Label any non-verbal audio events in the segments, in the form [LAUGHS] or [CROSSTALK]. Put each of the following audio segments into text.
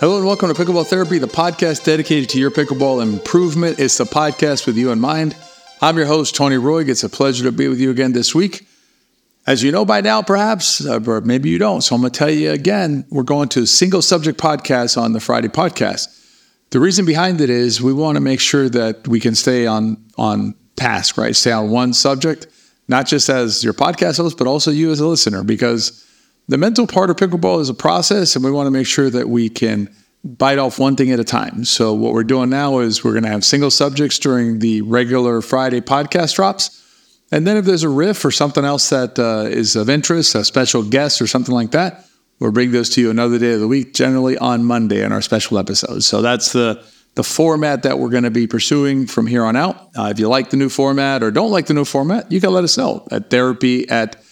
Hello and welcome to Pickleball Therapy, the podcast dedicated to your pickleball improvement. It's the podcast with you in mind. I'm your host, Tony Roy. It's a pleasure to be with you again this week. As you know by now, perhaps, uh, or maybe you don't, so I'm going to tell you again, we're going to single subject podcasts on the Friday podcast. The reason behind it is we want to make sure that we can stay on on task, right? Stay on one subject, not just as your podcast host, but also you as a listener, because the mental part of pickleball is a process, and we want to make sure that we can bite off one thing at a time. So, what we're doing now is we're going to have single subjects during the regular Friday podcast drops. And then, if there's a riff or something else that uh, is of interest, a special guest or something like that, we'll bring those to you another day of the week, generally on Monday in our special episodes. So, that's the the format that we're going to be pursuing from here on out. Uh, if you like the new format or don't like the new format, you can let us know at therapy at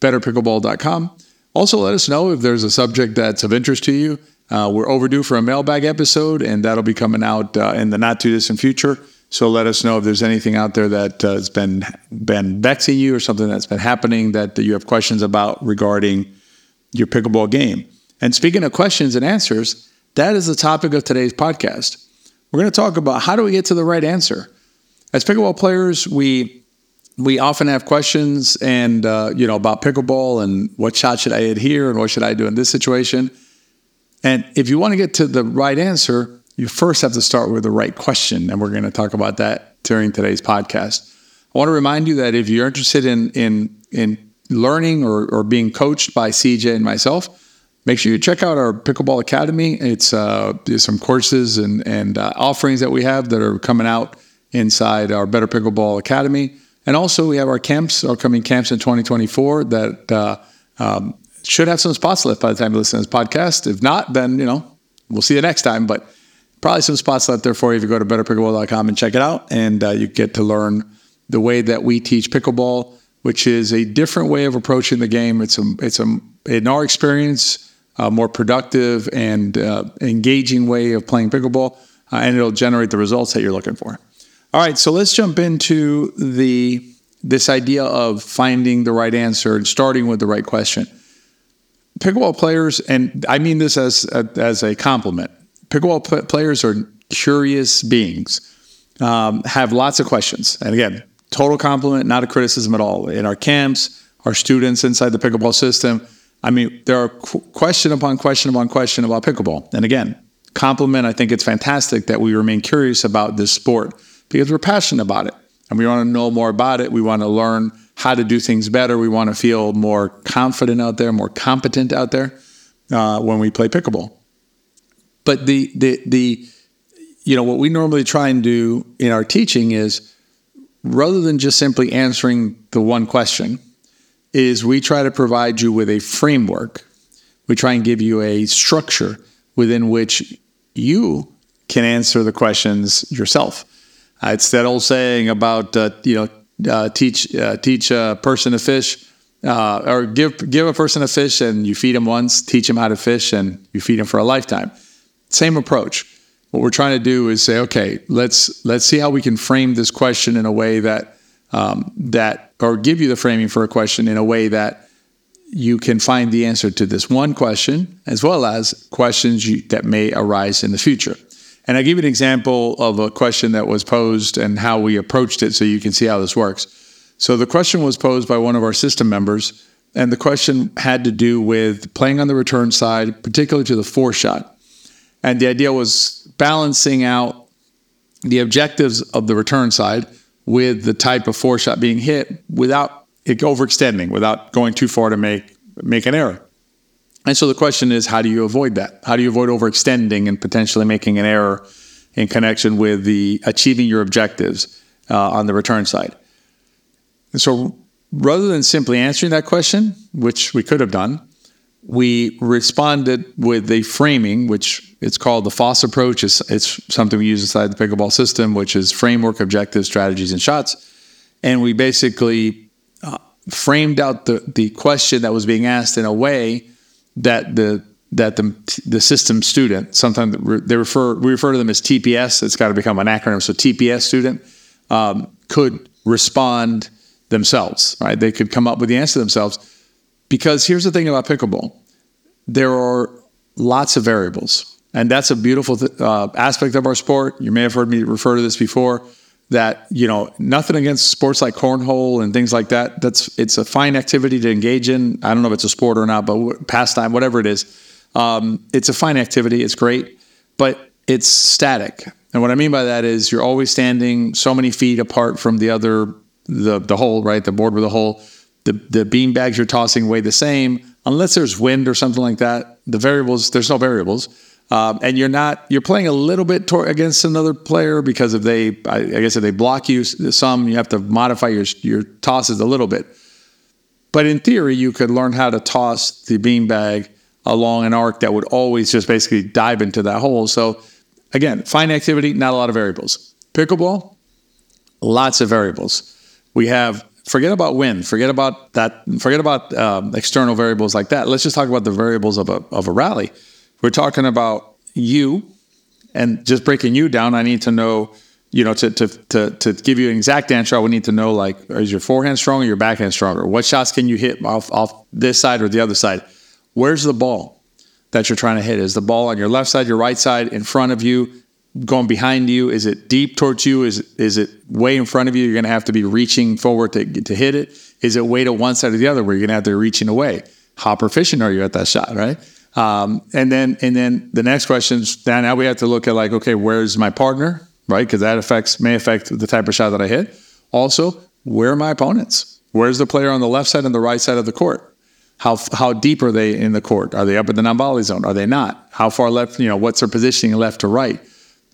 betterpickleball.com. Also, let us know if there's a subject that's of interest to you. Uh, we're overdue for a mailbag episode, and that'll be coming out uh, in the not too distant future. So let us know if there's anything out there that uh, has been been vexing you or something that's been happening that you have questions about regarding your pickleball game. And speaking of questions and answers, that is the topic of today's podcast. We're going to talk about how do we get to the right answer. As pickleball players, we we often have questions and uh, you know about pickleball and what shot should I hit here and what should I do in this situation. And if you want to get to the right answer, you first have to start with the right question, and we're going to talk about that during today's podcast. I want to remind you that if you're interested in in in learning or, or being coached by CJ and myself, make sure you check out our Pickleball Academy. It's uh, some courses and and uh, offerings that we have that are coming out inside our Better Pickleball Academy. And also, we have our camps, our coming camps in 2024 that uh, um, should have some spots left by the time you listen to this podcast. If not, then, you know, we'll see you next time. But probably some spots left there for you if you go to betterpickleball.com and check it out. And uh, you get to learn the way that we teach pickleball, which is a different way of approaching the game. It's a, it's a, in our experience, a more productive and uh, engaging way of playing pickleball, uh, and it'll generate the results that you're looking for. All right, so let's jump into the this idea of finding the right answer and starting with the right question. Pickleball players, and I mean this as a, as a compliment. Pickleball players are curious beings, um, have lots of questions, and again, total compliment, not a criticism at all. In our camps, our students inside the pickleball system, I mean, there are question upon question upon question about pickleball, and again, compliment. I think it's fantastic that we remain curious about this sport because we're passionate about it and we want to know more about it. We want to learn how to do things better. We want to feel more confident out there, more competent out there uh, when we play pickleball. But the the the you know what we normally try and do in our teaching is rather than just simply answering the one question, is we try to provide you with a framework. We try and give you a structure within which you can answer the questions yourself. Uh, it's that old saying about uh, you know uh, teach teach a person to fish, uh, or give give a person a fish and you feed him once, teach him how to fish, and you feed him for a lifetime. Same approach. What we're trying to do is say, okay, let's let's see how we can frame this question in a way that um, that or give you the framing for a question in a way that you can find the answer to this one question as well as questions you, that may arise in the future. And I give you an example of a question that was posed and how we approached it so you can see how this works. So the question was posed by one of our system members, and the question had to do with playing on the return side, particularly to the four shot. And the idea was balancing out the objectives of the return side with the type of four shot being hit without it overextending, without going too far to make make an error. And so the question is, how do you avoid that? How do you avoid overextending and potentially making an error in connection with the achieving your objectives uh, on the return side? And so rather than simply answering that question, which we could have done, we responded with a framing, which it's called the FOSS approach. It's, it's something we use inside the pickleball system, which is framework, objectives, strategies, and shots. And we basically uh, framed out the, the question that was being asked in a way that the that the the system student sometimes they refer we refer to them as TPS. It's got to become an acronym. So TPS student um, could respond themselves. Right? They could come up with the answer themselves. Because here's the thing about pickleball: there are lots of variables, And that's a beautiful uh, aspect of our sport. You may have heard me refer to this before that, you know, nothing against sports like cornhole and things like that. That's, it's a fine activity to engage in. I don't know if it's a sport or not, but pastime, whatever it is. Um, it's a fine activity. It's great, but it's static. And what I mean by that is you're always standing so many feet apart from the other, the, the hole, right? The board with the hole. The, the bean bags you're tossing weigh the same, unless there's wind or something like that. The variables, there's no variables. Um, and you're not you're playing a little bit tor- against another player because if they I, I, guess if they block you some you have to modify your your tosses a little bit. But in theory you could learn how to toss the beanbag along an arc that would always just basically dive into that hole. So again fine activity not a lot of variables. Pickleball lots of variables. We have forget about wind forget about that forget about um, external variables like that. Let's just talk about the variables of a, of a rally we're talking about you and just breaking you down. I need to know, you know, to, to, to, to give you an exact answer, I would need to know like, is your forehand stronger or your backhand stronger? What shots can you hit off, off this side or the other side? Where's the ball that you're trying to hit? Is the ball on your left side, your right side, in front of you, going behind you? Is it deep towards you? Is, is it way in front of you? You're going to have to be reaching forward to, to hit it. Is it way to one side or the other where you're going to have to be reaching away? How proficient are you at that shot, right? Um, and then and then the next question is now we have to look at like okay where's my partner right because that affects may affect the type of shot that I hit. Also, where are my opponents? Where's the player on the left side and the right side of the court? How how deep are they in the court? Are they up in the non-volley zone? Are they not? How far left? You know what's their positioning left to right?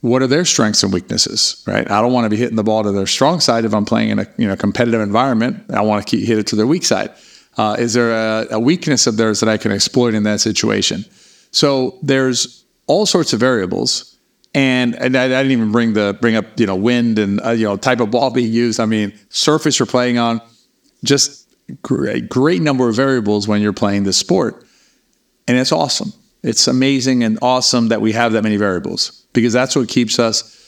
What are their strengths and weaknesses? Right. I don't want to be hitting the ball to their strong side if I'm playing in a you know competitive environment. I want to keep, hit it to their weak side. Uh, is there a, a weakness of theirs that I can exploit in that situation? So there's all sorts of variables, and and I, I didn't even bring the bring up you know wind and uh, you know type of ball being used. I mean surface you're playing on, just great great number of variables when you're playing this sport, and it's awesome. It's amazing and awesome that we have that many variables because that's what keeps us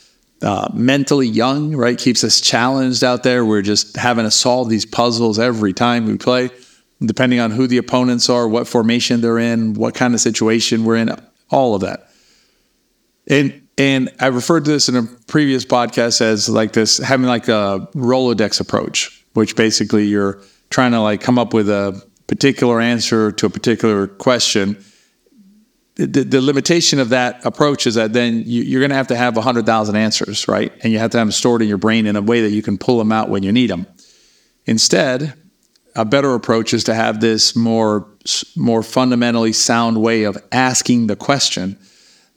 uh, mentally young, right? Keeps us challenged out there. We're just having to solve these puzzles every time we play depending on who the opponents are, what formation they're in, what kind of situation we're in, all of that. And and I referred to this in a previous podcast as like this having like a Rolodex approach, which basically you're trying to like come up with a particular answer to a particular question. The, the, limitation of that approach is that then you, are going to have to have 100,000 answers, right? And you have to have them stored in your brain in a way that you can pull them out when you need them. Instead, a better approach is to have this more more fundamentally sound way of asking the question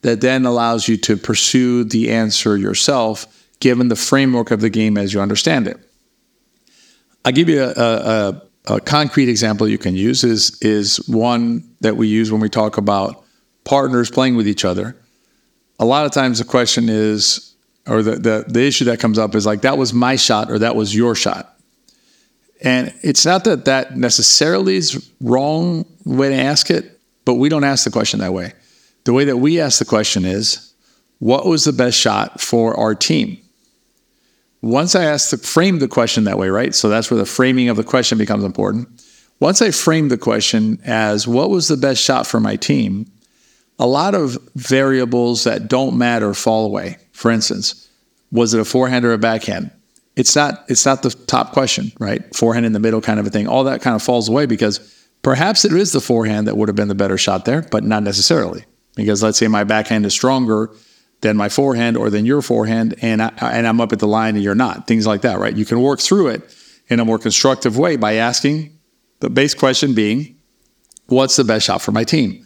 that then allows you to pursue the answer yourself given the framework of the game as you understand it. I'll give you a, a, a concrete example you can use is is one that we use when we talk about partners playing with each other. A lot of times the question is or the, the, the issue that comes up is like that was my shot or that was your shot and it's not that that necessarily is wrong way to ask it, but we don't ask the question that way. The way that we ask the question is, what was the best shot for our team? Once I ask the frame the question that way, right? So that's where the framing of the question becomes important. Once I frame the question as what was the best shot for my team, a lot of variables that don't matter fall away. For instance, was it a forehand or a backhand? It's not it's not the top question, right? Forehand in the middle kind of a thing. All that kind of falls away because perhaps it is the forehand that would have been the better shot there, but not necessarily. Because let's say my backhand is stronger than my forehand or than your forehand, and I, and I'm up at the line and you're not. Things like that, right? You can work through it in a more constructive way by asking the base question being, what's the best shot for my team?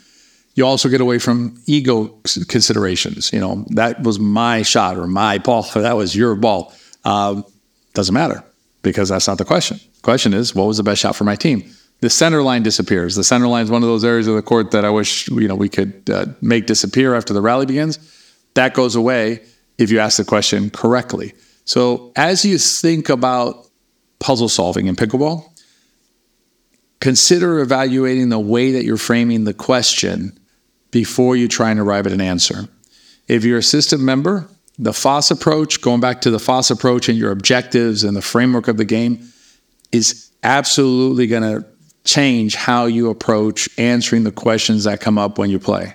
You also get away from ego considerations. You know, that was my shot or my ball, [LAUGHS] that was your ball. Um, doesn't matter because that's not the question. Question is, what was the best shot for my team? The center line disappears. The center line is one of those areas of the court that I wish you know we could uh, make disappear after the rally begins. That goes away if you ask the question correctly. So as you think about puzzle solving in pickleball, consider evaluating the way that you're framing the question before you try and arrive at an answer. If you're a system member, the FOSS approach, going back to the FOSS approach and your objectives and the framework of the game, is absolutely going to change how you approach answering the questions that come up when you play.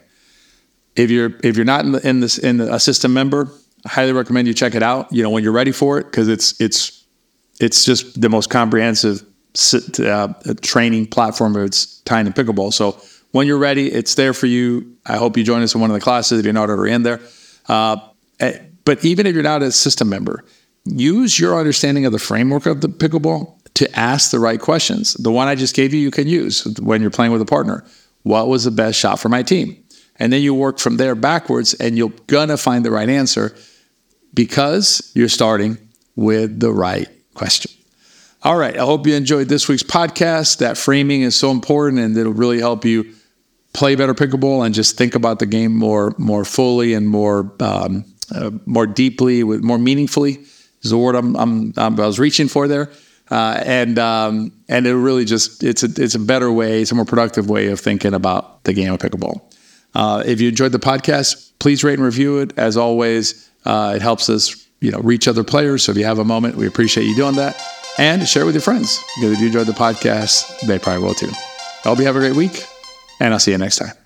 if you're if you're not in the, in this in the, a system member, I highly recommend you check it out. You know when you're ready for it because it's it's it's just the most comprehensive uh, training platform of its time in pickleball. So when you're ready, it's there for you. I hope you join us in one of the classes if you're not already in there. Uh, eh, but even if you're not a system member, use your understanding of the framework of the pickleball to ask the right questions. The one I just gave you, you can use when you're playing with a partner. What was the best shot for my team? And then you work from there backwards, and you're gonna find the right answer because you're starting with the right question. All right. I hope you enjoyed this week's podcast. That framing is so important and it'll really help you play better pickleball and just think about the game more more fully and more um, uh, more deeply, with more meaningfully. Is the word I'm, I'm, I'm i was reaching for there. Uh, and um, and it really just it's a it's a better way, it's a more productive way of thinking about the game of pickleball. Uh, if you enjoyed the podcast, please rate and review it. As always, uh, it helps us you know reach other players. So if you have a moment, we appreciate you doing that and share it with your friends because if you enjoyed the podcast, they probably will too. I hope you have a great week, and I'll see you next time.